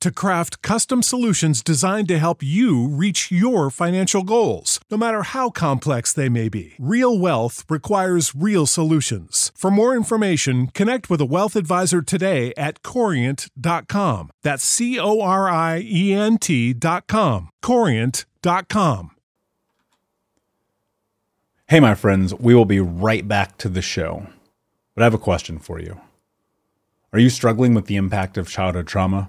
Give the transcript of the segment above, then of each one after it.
to craft custom solutions designed to help you reach your financial goals, no matter how complex they may be. Real wealth requires real solutions. For more information, connect with a wealth advisor today at corient.com. That's C O R I E N T.com. Corient.com. Hey, my friends, we will be right back to the show. But I have a question for you. Are you struggling with the impact of childhood trauma?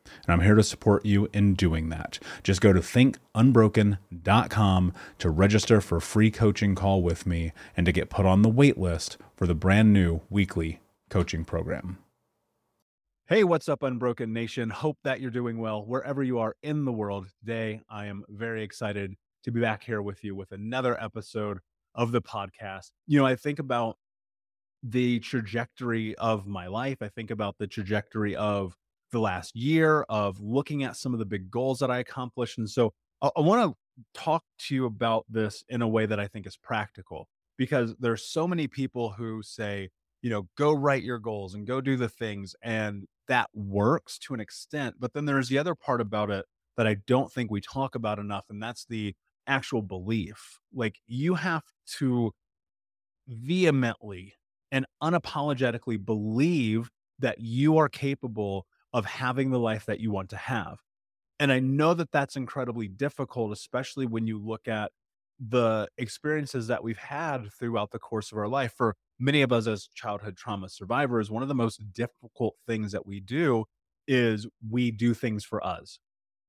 and I'm here to support you in doing that. Just go to thinkunbroken.com to register for a free coaching call with me and to get put on the wait list for the brand new weekly coaching program. Hey, what's up, Unbroken Nation? Hope that you're doing well wherever you are in the world. Today, I am very excited to be back here with you with another episode of the podcast. You know, I think about the trajectory of my life. I think about the trajectory of the last year of looking at some of the big goals that I accomplished. And so I, I want to talk to you about this in a way that I think is practical because there's so many people who say, you know, go write your goals and go do the things. And that works to an extent. But then there's the other part about it that I don't think we talk about enough. And that's the actual belief. Like you have to vehemently and unapologetically believe that you are capable of having the life that you want to have. And I know that that's incredibly difficult, especially when you look at the experiences that we've had throughout the course of our life. For many of us as childhood trauma survivors, one of the most difficult things that we do is we do things for us.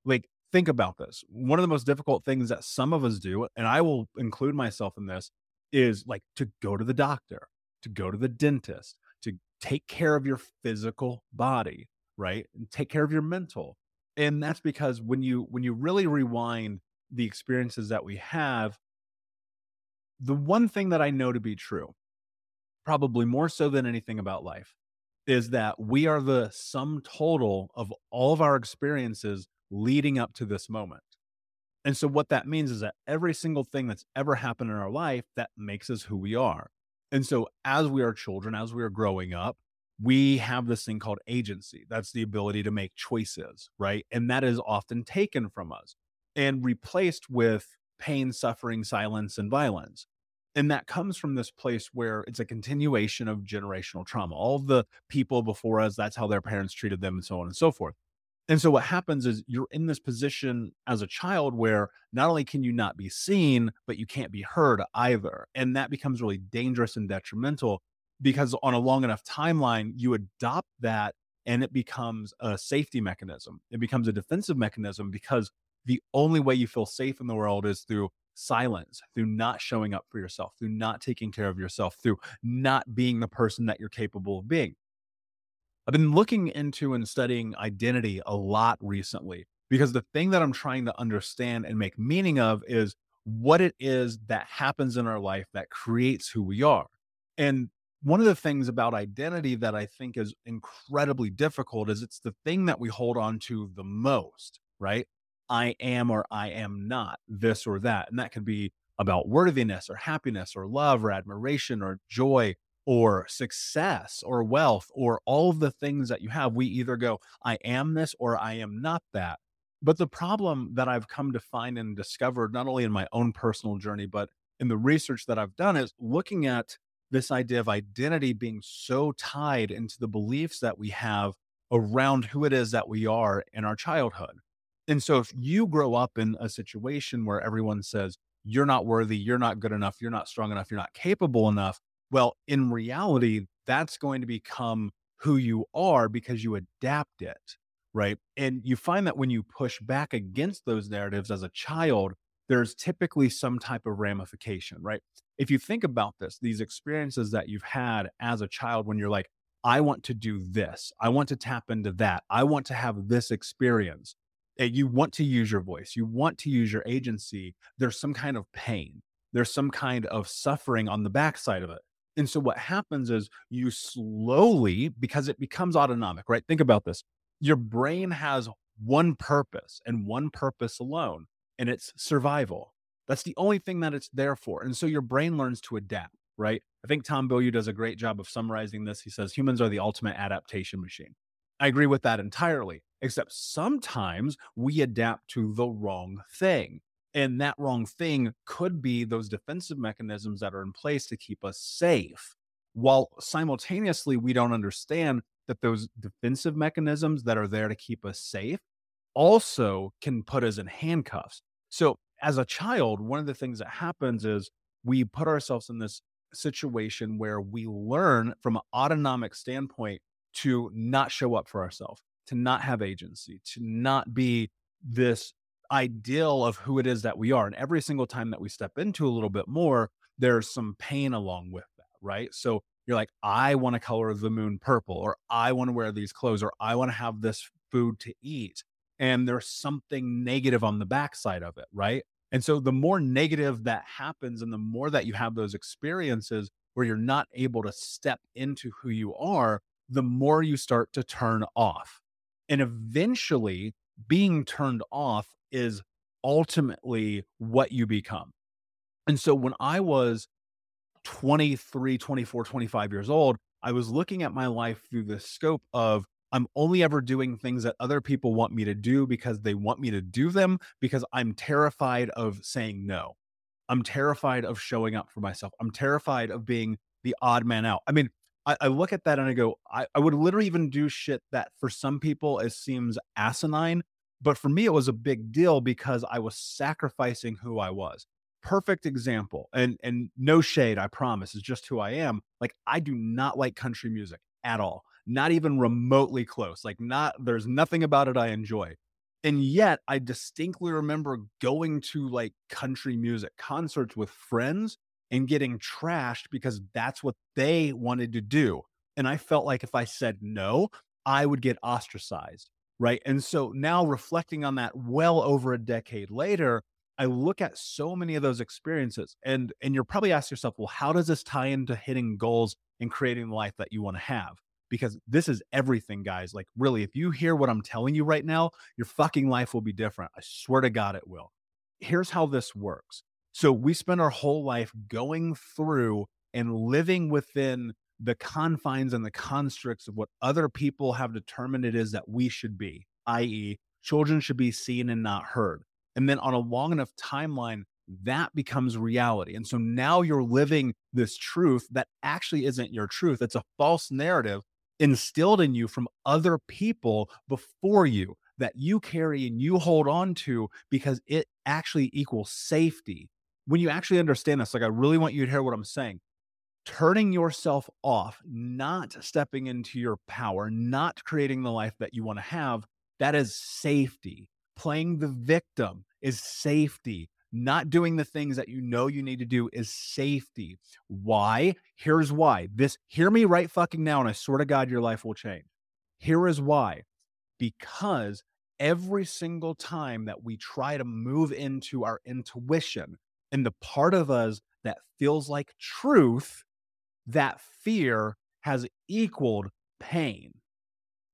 Like, think about this. One of the most difficult things that some of us do, and I will include myself in this, is like to go to the doctor, to go to the dentist, to take care of your physical body right? And take care of your mental. And that's because when you when you really rewind the experiences that we have the one thing that i know to be true probably more so than anything about life is that we are the sum total of all of our experiences leading up to this moment. And so what that means is that every single thing that's ever happened in our life that makes us who we are. And so as we are children as we are growing up we have this thing called agency. That's the ability to make choices, right? And that is often taken from us and replaced with pain, suffering, silence, and violence. And that comes from this place where it's a continuation of generational trauma. All the people before us, that's how their parents treated them, and so on and so forth. And so what happens is you're in this position as a child where not only can you not be seen, but you can't be heard either. And that becomes really dangerous and detrimental because on a long enough timeline, you adopt that and it becomes a safety mechanism. It becomes a defensive mechanism because the only way you feel safe in the world is through silence, through not showing up for yourself, through not taking care of yourself, through not being the person that you're capable of being. I've been looking into and studying identity a lot recently because the thing that I'm trying to understand and make meaning of is what it is that happens in our life that creates who we are. And one of the things about identity that I think is incredibly difficult is it's the thing that we hold on to the most, right? I am or I am not this or that. And that could be about worthiness or happiness or love or admiration or joy or success or wealth or all of the things that you have. We either go, I am this or I am not that. But the problem that I've come to find and discovered, not only in my own personal journey, but in the research that I've done, is looking at this idea of identity being so tied into the beliefs that we have around who it is that we are in our childhood. And so if you grow up in a situation where everyone says, you're not worthy, you're not good enough, you're not strong enough, you're not capable enough, Well, in reality, that's going to become who you are because you adapt it, right? And you find that when you push back against those narratives as a child, there's typically some type of ramification, right? If you think about this, these experiences that you've had as a child when you're like, I want to do this, I want to tap into that, I want to have this experience. And you want to use your voice, you want to use your agency. There's some kind of pain, there's some kind of suffering on the backside of it. And so what happens is you slowly, because it becomes autonomic, right? Think about this. Your brain has one purpose and one purpose alone, and it's survival. That's the only thing that it's there for. And so your brain learns to adapt, right? I think Tom Bilyeu does a great job of summarizing this. He says humans are the ultimate adaptation machine. I agree with that entirely, except sometimes we adapt to the wrong thing. And that wrong thing could be those defensive mechanisms that are in place to keep us safe, while simultaneously we don't understand that those defensive mechanisms that are there to keep us safe also can put us in handcuffs. So, as a child, one of the things that happens is we put ourselves in this situation where we learn from an autonomic standpoint to not show up for ourselves, to not have agency, to not be this ideal of who it is that we are. And every single time that we step into a little bit more, there's some pain along with that, right? So you're like, I want to color the moon purple, or I want to wear these clothes, or I want to have this food to eat. And there's something negative on the backside of it, right? And so the more negative that happens, and the more that you have those experiences where you're not able to step into who you are, the more you start to turn off. And eventually, being turned off is ultimately what you become. And so when I was 23, 24, 25 years old, I was looking at my life through the scope of I'm only ever doing things that other people want me to do because they want me to do them because I'm terrified of saying no. I'm terrified of showing up for myself. I'm terrified of being the odd man out. I mean, I, I look at that and I go, I, I would literally even do shit that for some people it seems asinine but for me, it was a big deal because I was sacrificing who I was. Perfect example. And and no shade, I promise, is just who I am. Like I do not like country music at all. Not even remotely close. Like not there's nothing about it I enjoy. And yet I distinctly remember going to like country music concerts with friends and getting trashed because that's what they wanted to do. And I felt like if I said no, I would get ostracized right and so now reflecting on that well over a decade later i look at so many of those experiences and and you're probably asking yourself well how does this tie into hitting goals and creating the life that you want to have because this is everything guys like really if you hear what i'm telling you right now your fucking life will be different i swear to god it will here's how this works so we spend our whole life going through and living within the confines and the constructs of what other people have determined it is that we should be, i.e., children should be seen and not heard. And then on a long enough timeline, that becomes reality. And so now you're living this truth that actually isn't your truth. It's a false narrative instilled in you from other people before you that you carry and you hold on to because it actually equals safety. When you actually understand this, like I really want you to hear what I'm saying turning yourself off, not stepping into your power, not creating the life that you want to have, that is safety. Playing the victim is safety. Not doing the things that you know you need to do is safety. Why? Here's why. This, hear me right fucking now, and I swear to God, your life will change. Here is why. Because every single time that we try to move into our intuition and the part of us that feels like truth, that fear has equaled pain,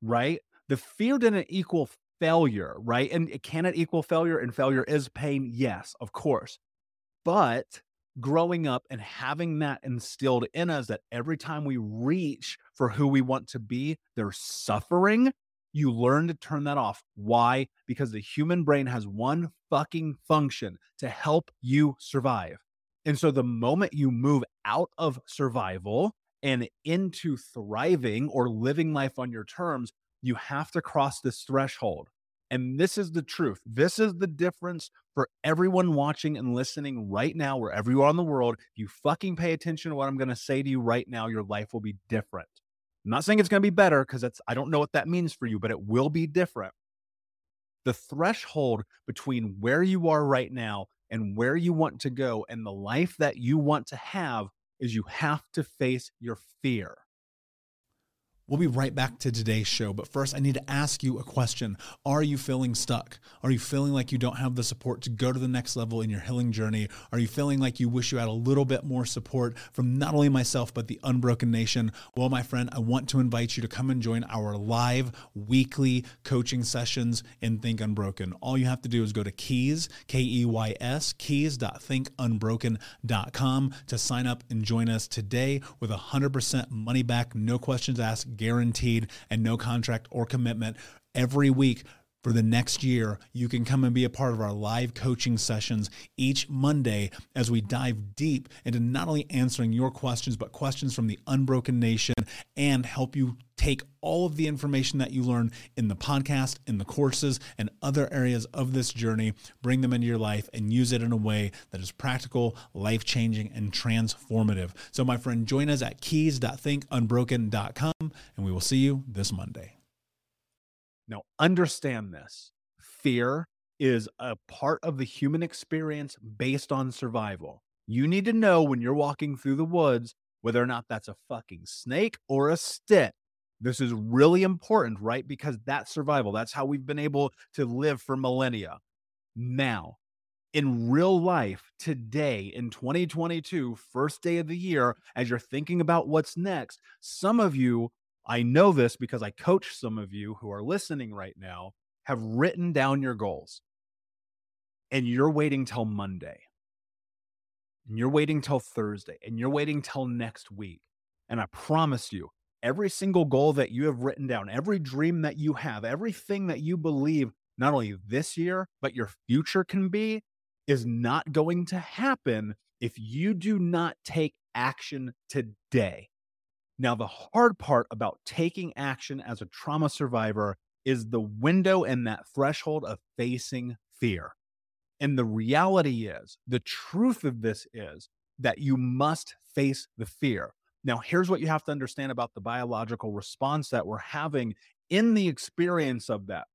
right? The fear didn't equal failure, right? And it cannot equal failure, and failure is pain. Yes, of course. But growing up and having that instilled in us that every time we reach for who we want to be, there's suffering. You learn to turn that off. Why? Because the human brain has one fucking function to help you survive. And so the moment you move out of survival and into thriving or living life on your terms, you have to cross this threshold. And this is the truth. This is the difference for everyone watching and listening right now, wherever you are in the world. If you fucking pay attention to what I'm going to say to you right now, your life will be different. I'm not saying it's going to be better because that's I don't know what that means for you, but it will be different. The threshold between where you are right now and where you want to go and the life that you want to have is you have to face your fear. We'll be right back to today's show, but first I need to ask you a question. Are you feeling stuck? Are you feeling like you don't have the support to go to the next level in your healing journey? Are you feeling like you wish you had a little bit more support from not only myself, but the Unbroken Nation? Well, my friend, I want to invite you to come and join our live weekly coaching sessions in Think Unbroken. All you have to do is go to keys, K E Y S, keys.thinkunbroken.com to sign up and join us today with 100% money back, no questions asked guaranteed and no contract or commitment. Every week for the next year, you can come and be a part of our live coaching sessions each Monday as we dive deep into not only answering your questions, but questions from the Unbroken Nation and help you take all of the information that you learn in the podcast, in the courses, and other areas of this journey, bring them into your life and use it in a way that is practical, life changing, and transformative. So, my friend, join us at keys.thinkunbroken.com, and we will see you this Monday. Now, understand this fear is a part of the human experience based on survival. You need to know when you're walking through the woods whether or not that's a fucking snake or a stick. This is really important, right? Because that's survival. That's how we've been able to live for millennia. Now, in real life, today in 2022, first day of the year, as you're thinking about what's next, some of you I know this because I coach some of you who are listening right now, have written down your goals. And you're waiting till Monday. And you're waiting till Thursday. And you're waiting till next week. And I promise you, every single goal that you have written down, every dream that you have, everything that you believe, not only this year, but your future can be, is not going to happen if you do not take action today. Now, the hard part about taking action as a trauma survivor is the window and that threshold of facing fear. And the reality is, the truth of this is that you must face the fear. Now, here's what you have to understand about the biological response that we're having in the experience of that.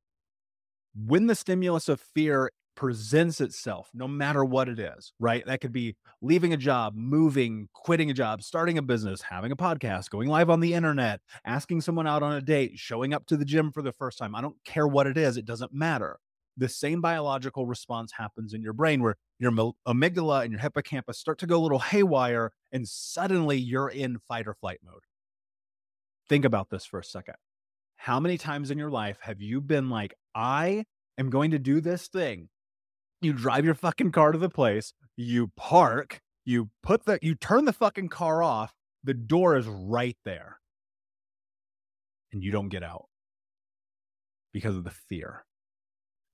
When the stimulus of fear presents itself, no matter what it is, right? That could be leaving a job, moving, quitting a job, starting a business, having a podcast, going live on the internet, asking someone out on a date, showing up to the gym for the first time. I don't care what it is, it doesn't matter. The same biological response happens in your brain where your amygdala and your hippocampus start to go a little haywire, and suddenly you're in fight or flight mode. Think about this for a second. How many times in your life have you been like, I am going to do this thing you drive your fucking car to the place, you park, you put the you turn the fucking car off, the door is right there. And you don't get out because of the fear,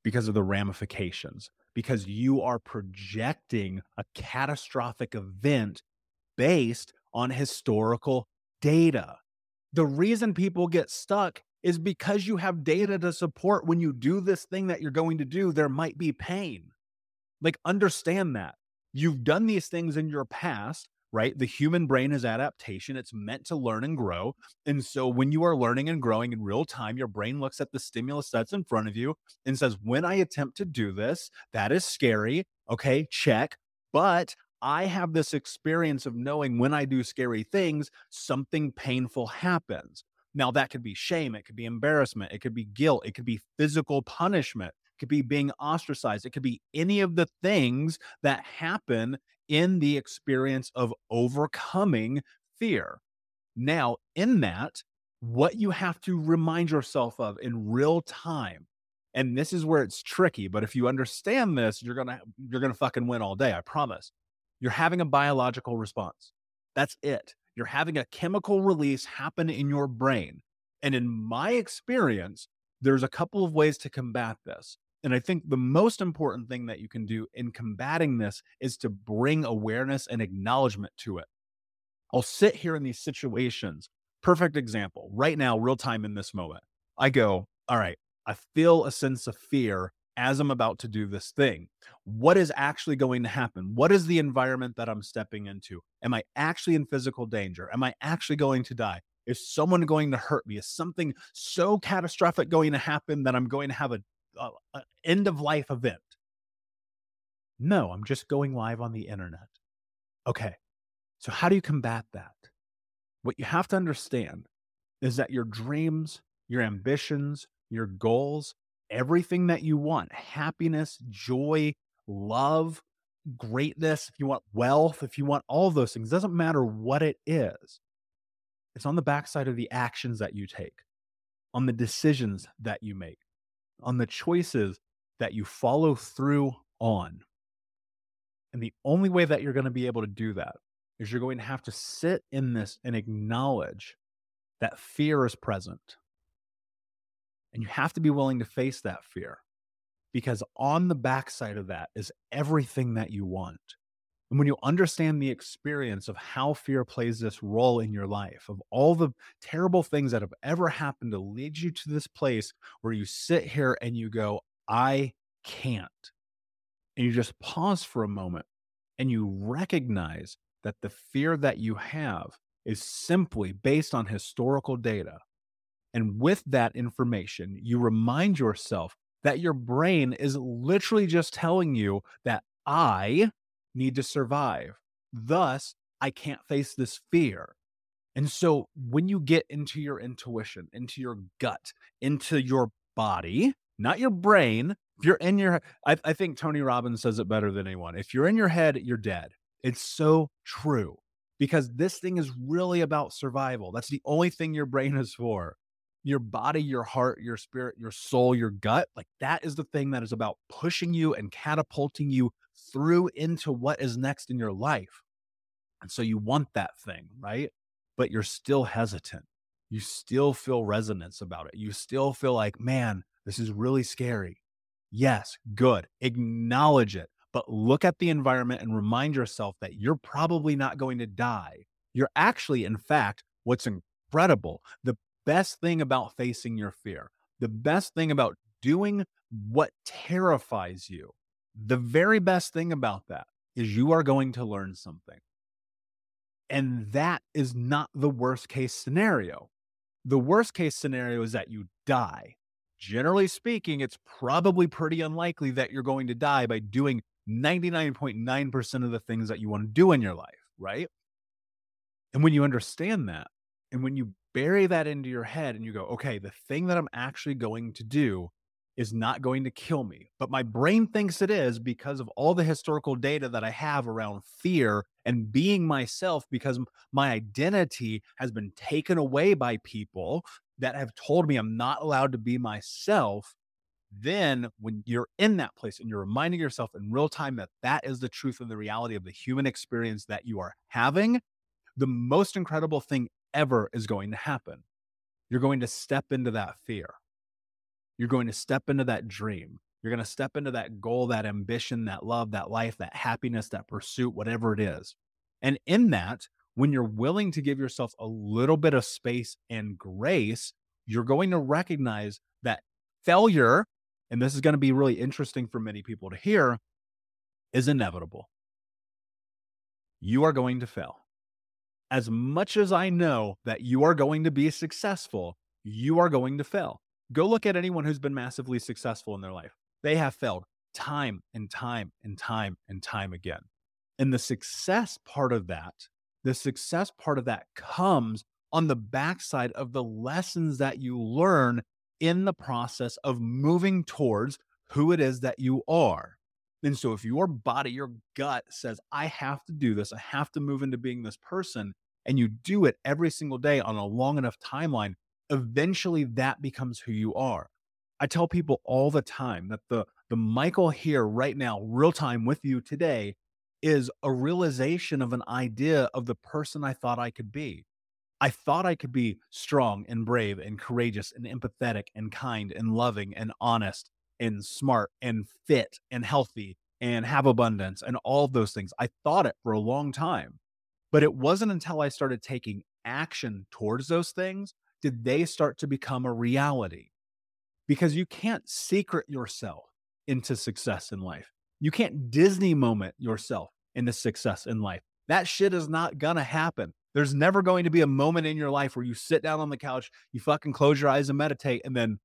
because of the ramifications, because you are projecting a catastrophic event based on historical data. The reason people get stuck is because you have data to support when you do this thing that you're going to do, there might be pain. Like, understand that. You've done these things in your past, right? The human brain is adaptation. It's meant to learn and grow. And so when you are learning and growing in real time, your brain looks at the stimulus that's in front of you and says, when I attempt to do this, that is scary. Okay, check. But I have this experience of knowing when I do scary things, something painful happens. Now, that could be shame, it could be embarrassment, it could be guilt, it could be physical punishment it could be being ostracized. It could be any of the things that happen in the experience of overcoming fear. Now, in that, what you have to remind yourself of in real time, and this is where it's tricky, but if you understand this, you're gonna you're gonna fucking win all day. I promise. You're having a biological response. That's it. You're having a chemical release happen in your brain. And in my experience, there's a couple of ways to combat this. And I think the most important thing that you can do in combating this is to bring awareness and acknowledgement to it. I'll sit here in these situations. Perfect example. Right now, real time in this moment, I go, All right, I feel a sense of fear as I'm about to do this thing. What is actually going to happen? What is the environment that I'm stepping into? Am I actually in physical danger? Am I actually going to die? Is someone going to hurt me? Is something so catastrophic going to happen that I'm going to have a, a, a end of life event? No, I'm just going live on the internet. Okay. So how do you combat that? What you have to understand is that your dreams, your ambitions, your goals, everything that you want happiness, joy, love, greatness, if you want wealth, if you want all those things, doesn't matter what it is. It's on the backside of the actions that you take, on the decisions that you make, on the choices that you follow through on. And the only way that you're going to be able to do that is you're going to have to sit in this and acknowledge that fear is present. And you have to be willing to face that fear because on the backside of that is everything that you want. And when you understand the experience of how fear plays this role in your life, of all the terrible things that have ever happened to lead you to this place where you sit here and you go, I can't. And you just pause for a moment and you recognize that the fear that you have is simply based on historical data. And with that information, you remind yourself that your brain is literally just telling you that I need to survive. Thus, I can't face this fear. And so when you get into your intuition, into your gut, into your body, not your brain, if you're in your, I, I think Tony Robbins says it better than anyone. If you're in your head, you're dead. It's so true because this thing is really about survival. That's the only thing your brain is for. Your body, your heart, your spirit, your soul, your gut, like that is the thing that is about pushing you and catapulting you through into what is next in your life. And so you want that thing, right? But you're still hesitant. You still feel resonance about it. You still feel like, man, this is really scary. Yes, good. Acknowledge it, but look at the environment and remind yourself that you're probably not going to die. You're actually, in fact, what's incredible, the best thing about facing your fear, the best thing about doing what terrifies you the very best thing about that is you are going to learn something. And that is not the worst case scenario. The worst case scenario is that you die. Generally speaking, it's probably pretty unlikely that you're going to die by doing 99.9% of the things that you want to do in your life, right? And when you understand that, and when you bury that into your head and you go, okay, the thing that I'm actually going to do is not going to kill me. But my brain thinks it is because of all the historical data that I have around fear and being myself because my identity has been taken away by people that have told me I'm not allowed to be myself. Then, when you're in that place and you're reminding yourself in real time that that is the truth and the reality of the human experience that you are having, the most incredible thing ever is going to happen. You're going to step into that fear you're going to step into that dream. You're going to step into that goal, that ambition, that love, that life, that happiness, that pursuit, whatever it is. And in that, when you're willing to give yourself a little bit of space and grace, you're going to recognize that failure, and this is going to be really interesting for many people to hear, is inevitable. You are going to fail. As much as I know that you are going to be successful, you are going to fail. Go look at anyone who's been massively successful in their life. They have failed time and time and time and time again. And the success part of that, the success part of that comes on the backside of the lessons that you learn in the process of moving towards who it is that you are. And so, if your body, your gut says, I have to do this, I have to move into being this person, and you do it every single day on a long enough timeline, eventually that becomes who you are. I tell people all the time that the the Michael here right now, real time with you today, is a realization of an idea of the person I thought I could be. I thought I could be strong and brave and courageous and empathetic and kind and loving and honest and smart and fit and healthy and have abundance and all of those things. I thought it for a long time. But it wasn't until I started taking action towards those things did they start to become a reality. because you can't secret yourself into success in life. You can't Disney moment yourself into success in life. That shit is not gonna happen. There's never going to be a moment in your life where you sit down on the couch, you fucking close your eyes and meditate, and then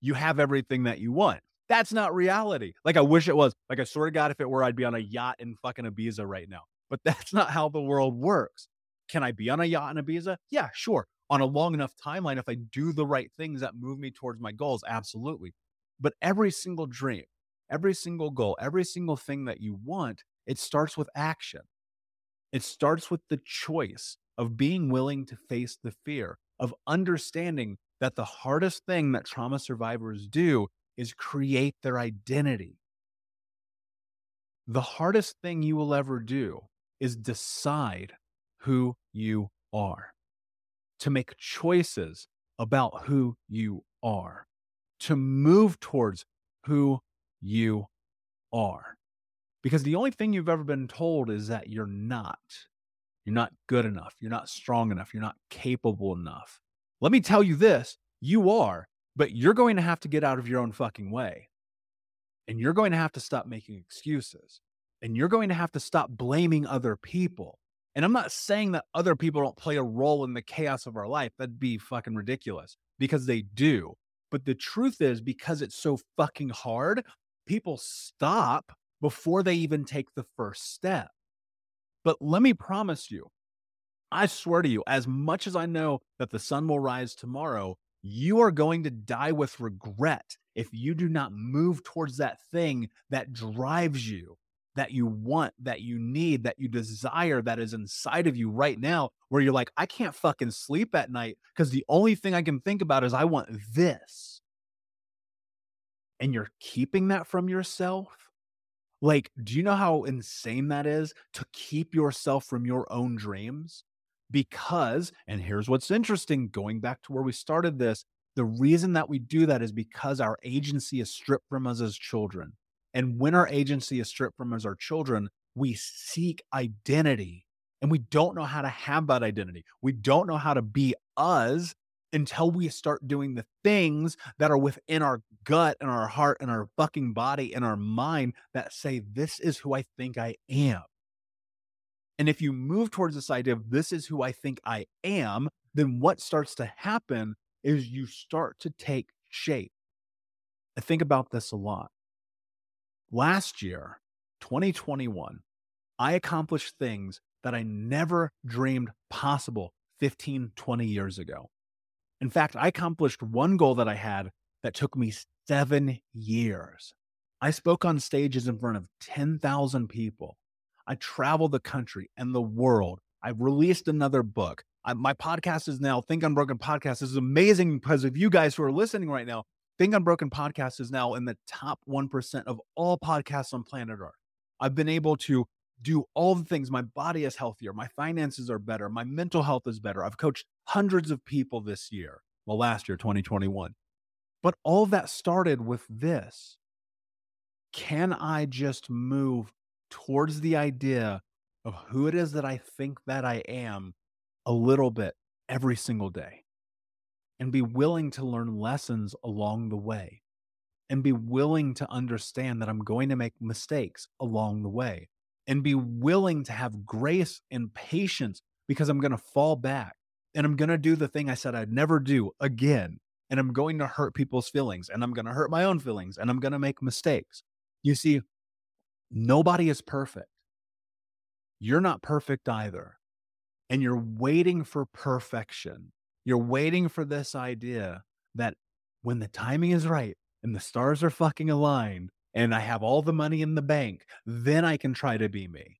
you have everything that you want. That's not reality. Like I wish it was. Like I swear to God, if it were, I'd be on a yacht in fucking Ibiza right now. But that's not how the world works. Can I be on a yacht in Ibiza? Yeah, sure. On a long enough timeline, if I do the right things that move me towards my goals, absolutely. But every single dream, every single goal, every single thing that you want, it starts with action. It starts with the choice of being willing to face the fear, of understanding that the hardest thing that trauma survivors do is create their identity. The hardest thing you will ever do is decide who you are, to make choices about who you are, to move towards who you are. Because the only thing you've ever been told is that you're not. You're not good enough. You're not strong enough. You're not capable enough. Let me tell you this you are, but you're going to have to get out of your own fucking way. And you're going to have to stop making excuses. And you're going to have to stop blaming other people. And I'm not saying that other people don't play a role in the chaos of our life. That'd be fucking ridiculous because they do. But the truth is, because it's so fucking hard, people stop before they even take the first step. But let me promise you, I swear to you, as much as I know that the sun will rise tomorrow, you are going to die with regret if you do not move towards that thing that drives you, that you want, that you need, that you desire, that is inside of you right now, where you're like, I can't fucking sleep at night because the only thing I can think about is I want this. And you're keeping that from yourself like, do you know how insane that is to keep yourself from your own dreams? Because, and here's what's interesting going back to where we started this, the reason that we do that is because our agency is stripped from us as children. And when our agency is stripped from us our children, we seek identity and we don't know how to have that identity. We don't know how to be us until we start doing the things that are within our gut and our heart and our fucking body and our mind that say, This is who I think I am. And if you move towards this idea of this is who I think I am, then what starts to happen is you start to take shape. I think about this a lot. Last year, 2021, I accomplished things that I never dreamed possible 15, 20 years ago. In fact, I accomplished one goal that I had that took me seven years. I spoke on stages in front of 10,000 people. I travel the country and the world. I've released another book. I, my podcast is now Think Unbroken Podcast. This is amazing because of you guys who are listening right now. Think Unbroken Podcast is now in the top 1% of all podcasts on planet Earth. I've been able to do all the things. My body is healthier. My finances are better. My mental health is better. I've coached hundreds of people this year. Well, last year, 2021. But all that started with this Can I just move towards the idea of who it is that I think that I am a little bit every single day? And be willing to learn lessons along the way and be willing to understand that I'm going to make mistakes along the way and be willing to have grace and patience because I'm going to fall back and I'm going to do the thing I said I'd never do again. And I'm going to hurt people's feelings and I'm going to hurt my own feelings and I'm going to make mistakes. You see, nobody is perfect. You're not perfect either. And you're waiting for perfection. You're waiting for this idea that when the timing is right and the stars are fucking aligned, and I have all the money in the bank, then I can try to be me.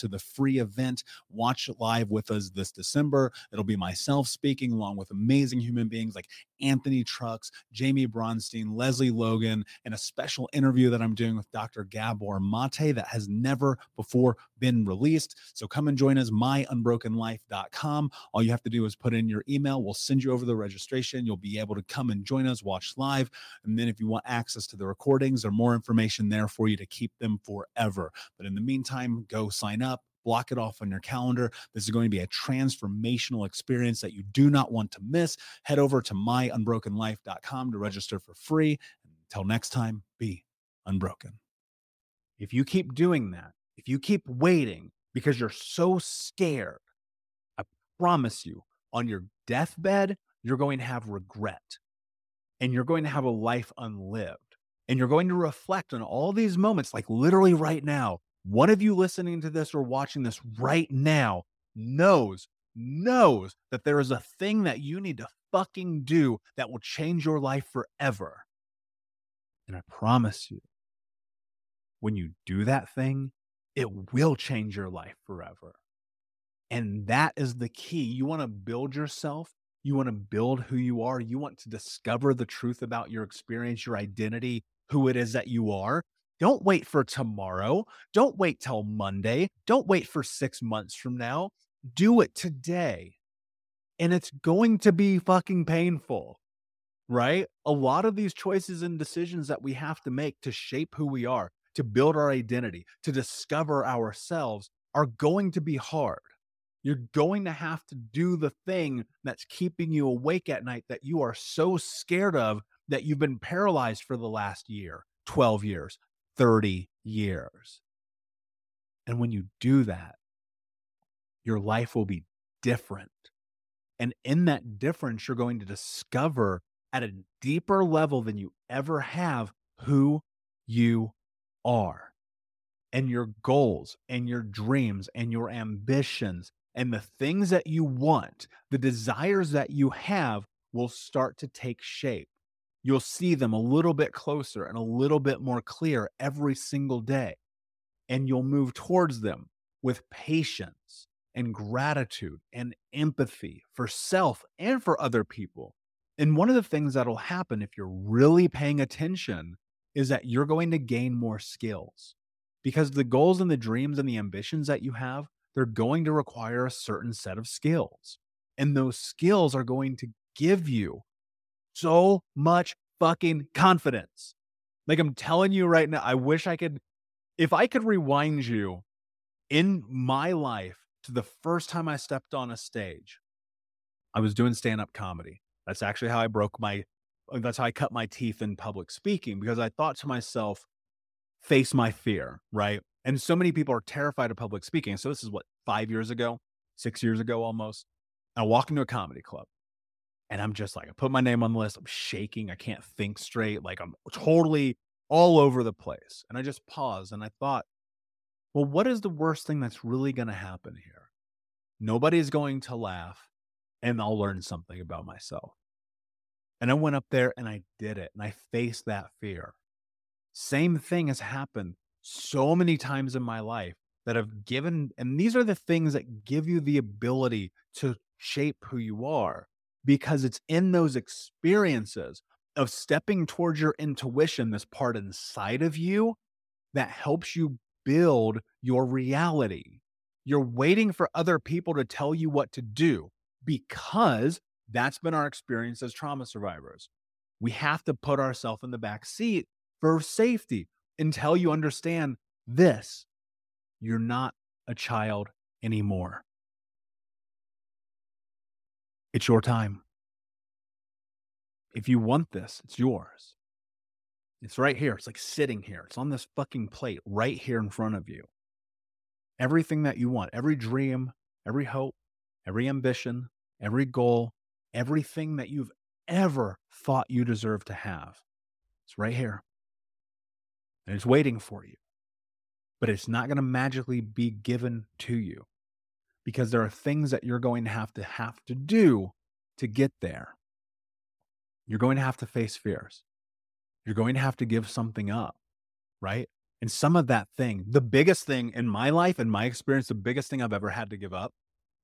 to the free event. Watch live with us this December. It'll be myself speaking along with amazing human beings like Anthony Trucks, Jamie Bronstein, Leslie Logan, and a special interview that I'm doing with Dr. Gabor Mate that has never before been released. So come and join us, myunbrokenlife.com. All you have to do is put in your email. We'll send you over the registration. You'll be able to come and join us, watch live. And then if you want access to the recordings or more information there for you to keep them forever. But in the meantime, go sign up block it off on your calendar. This is going to be a transformational experience that you do not want to miss. Head over to myunbrokenlife.com to register for free. Until next time, be unbroken. If you keep doing that, if you keep waiting because you're so scared, I promise you, on your deathbed, you're going to have regret and you're going to have a life unlived. And you're going to reflect on all these moments, like literally right now, one of you listening to this or watching this right now knows, knows that there is a thing that you need to fucking do that will change your life forever. And I promise you, when you do that thing, it will change your life forever. And that is the key. You want to build yourself. You want to build who you are. You want to discover the truth about your experience, your identity, who it is that you are. Don't wait for tomorrow. Don't wait till Monday. Don't wait for six months from now. Do it today. And it's going to be fucking painful, right? A lot of these choices and decisions that we have to make to shape who we are, to build our identity, to discover ourselves are going to be hard. You're going to have to do the thing that's keeping you awake at night that you are so scared of that you've been paralyzed for the last year, 12 years, 30 years. And when you do that, your life will be different. And in that difference, you're going to discover at a deeper level than you ever have who you are and your goals and your dreams and your ambitions and the things that you want, the desires that you have will start to take shape you'll see them a little bit closer and a little bit more clear every single day. And you'll move towards them with patience and gratitude and empathy for self and for other people. And one of the things that'll happen if you're really paying attention is that you're going to gain more skills because the goals and the dreams and the ambitions that you have, they're going to require a certain set of skills. And those skills are going to give you so much fucking confidence. Like I'm telling you right now, I wish I could, if I could rewind you in my life to the first time I stepped on a stage, I was doing stand up comedy. That's actually how I broke my, Uh, that's how I cut my teeth in public speaking because I thought to myself, face my fear, right? And so many people are terrified of public speaking. So this is what, five years ago, six years ago almost. I walk into a comedy club and I'm just like, I put my name on the list. I'm shaking. I can't think straight. Like I'm totally all over the place. And I just paused and I thought, well, what is the worst thing that's really going to happen here? Nobody's going to laugh and I'll learn something about myself. And I went up there and I did it and I faced that fear. Same thing has happened so many times in my life that have given, and these are the things that give you the ability to shape who you are because it's in those experiences of stepping towards your intuition, this part inside of you that helps you build your reality. You're waiting for other people to tell you what to do because that's been our experience as trauma survivors. We have to put ourselves in the back seat for safety until you understand this. You're not a child anymore. It's your time. If you want this, it's yours. It's right here. It's like sitting here. It's on this fucking plate right here in front of you. Everything that you want, every dream, every hope, every ambition, every goal, everything that you've ever thought you deserve to have. It's right here. And it's waiting for you. But it's not going to magically be given to you because there are things that you're going to have to have to do to get there. You're going to have to face fears. You're going to have to give something up, right? And some of that thing, the biggest thing in my life and my experience, the biggest thing I've ever had to give up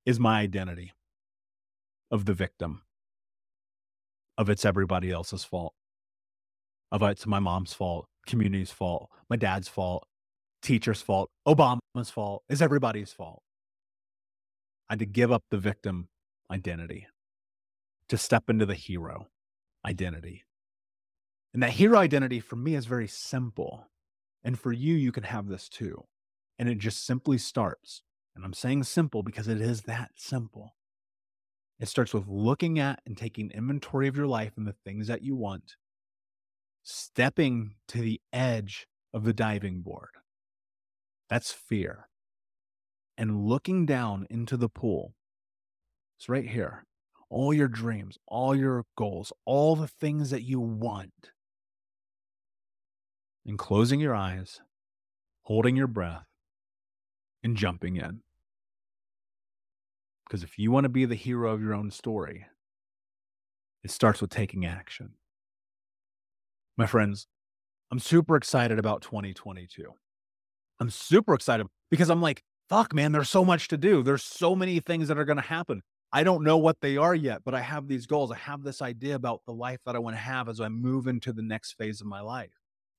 is my identity of the victim. of it's everybody else's fault, of it's my mom's fault, community's fault, my dad's fault, teacher's fault, Obama's fault, is everybody's fault. I had to give up the victim identity to step into the hero identity. And that hero identity for me is very simple. And for you, you can have this too. And it just simply starts. And I'm saying simple because it is that simple. It starts with looking at and taking inventory of your life and the things that you want, stepping to the edge of the diving board. That's fear. And looking down into the pool. It's right here. All your dreams, all your goals, all the things that you want. And closing your eyes, holding your breath, and jumping in. Because if you want to be the hero of your own story, it starts with taking action. My friends, I'm super excited about 2022. I'm super excited because I'm like, fuck, man, there's so much to do. There's so many things that are going to happen. I don't know what they are yet, but I have these goals. I have this idea about the life that I want to have as I move into the next phase of my life,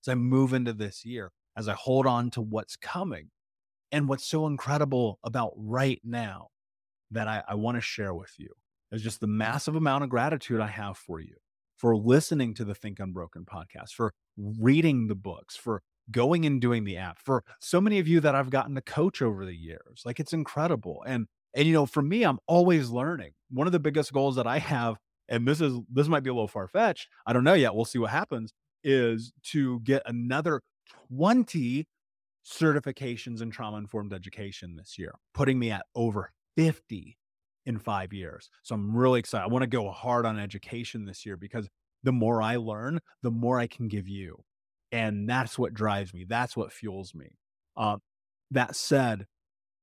as I move into this year, as I hold on to what's coming. And what's so incredible about right now that I, I want to share with you is just the mm-hmm. massive amount of gratitude I have for you for listening to the Think Unbroken podcast, for reading the books, for going and doing the app, for so many of you that I've gotten to coach over the years. Like it's incredible. And and you know, for me, I'm always learning. One of the biggest goals that I have, and this is this might be a little far fetched. I don't know yet. We'll see what happens. Is to get another 20 certifications in trauma informed education this year, putting me at over 50 in five years. So I'm really excited. I want to go hard on education this year because the more I learn, the more I can give you. And that's what drives me. That's what fuels me. Uh, that said,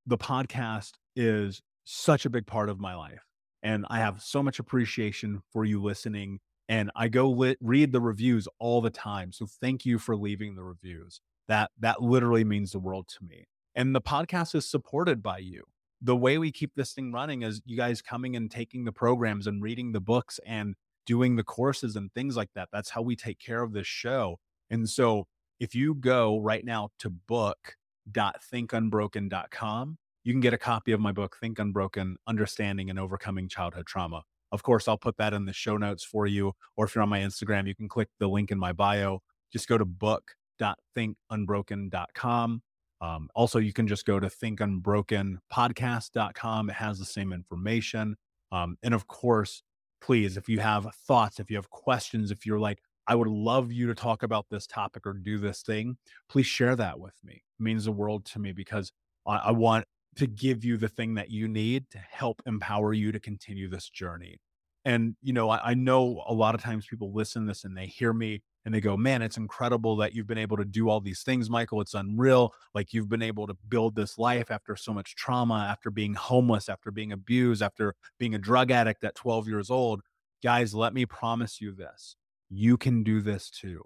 the podcast is such a big part of my life. And I have so much appreciation for you listening. And I go read the reviews all the time. So thank you for leaving the reviews. That that literally means the world to me. And the podcast is supported by you the way we keep this thing running is you guys coming and taking the programs and reading the books and doing the courses and things like that. That's how we take care of this show. And so if you go right now to book.thinkunbroken.com, you can get a copy of my book, Think Unbroken Understanding and Overcoming Childhood Trauma. Of course, I'll put that in the show notes for you. Or if you're on my Instagram, you can click the link in my bio. Just go to book.thinkunbroken.com. Um, also, you can just go to thinkunbrokenpodcast.com. It has the same information. Um, and of course, please, if you have thoughts, if you have questions, if you're like, I would love you to talk about this topic or do this thing, please share that with me. It means the world to me because I, I want to give you the thing that you need to help empower you to continue this journey. And, you know, I, I know a lot of times people listen to this and they hear me and they go, man, it's incredible that you've been able to do all these things, Michael. It's unreal. Like you've been able to build this life after so much trauma, after being homeless, after being abused, after being a drug addict at 12 years old. Guys, let me promise you this you can do this too.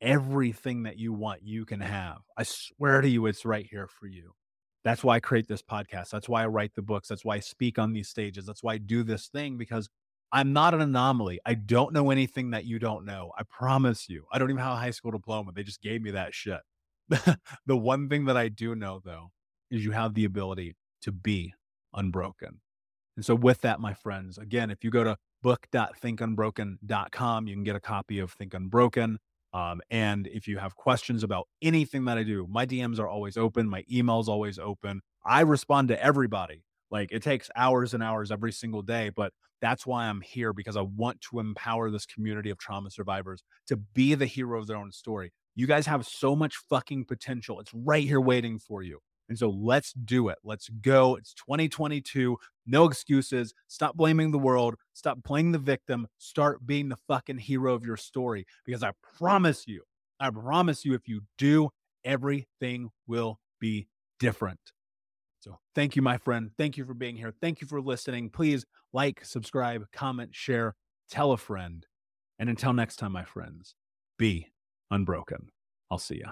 Everything that you want, you can have. I swear to you, it's right here for you. That's why I create this podcast. That's why I write the books. That's why I speak on these stages. That's why I do this thing because I'm not an anomaly. I don't know anything that you don't know. I promise you. I don't even have a high school diploma. They just gave me that shit. the one thing that I do know, though, is you have the ability to be unbroken. And so, with that, my friends, again, if you go to book.thinkunbroken.com, you can get a copy of Think Unbroken. Um, and if you have questions about anything that I do, my DMs are always open, my email's always open. I respond to everybody. Like it takes hours and hours every single day, but that's why I'm here because I want to empower this community of trauma survivors to be the hero of their own story. You guys have so much fucking potential. It's right here waiting for you. And so let's do it. Let's go. It's 2022. No excuses. Stop blaming the world. Stop playing the victim. Start being the fucking hero of your story. Because I promise you, I promise you, if you do, everything will be different. So thank you, my friend. Thank you for being here. Thank you for listening. Please like, subscribe, comment, share, tell a friend. And until next time, my friends, be unbroken. I'll see ya.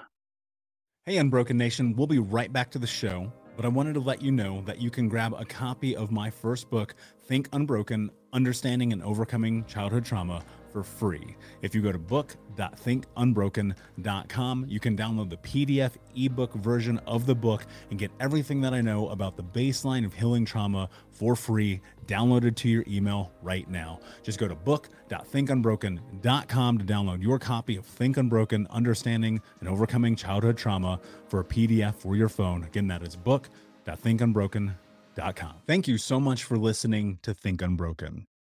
Hey, Unbroken Nation. We'll be right back to the show, but I wanted to let you know that you can grab a copy of my first book, Think Unbroken Understanding and Overcoming Childhood Trauma for free. If you go to book.thinkunbroken.com, you can download the PDF ebook version of the book and get everything that I know about the baseline of healing trauma for free, downloaded to your email right now. Just go to book.thinkunbroken.com to download your copy of Think Unbroken Understanding and Overcoming Childhood Trauma for a PDF for your phone. Again, that is book.thinkunbroken.com. Thank you so much for listening to Think Unbroken.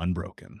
unbroken.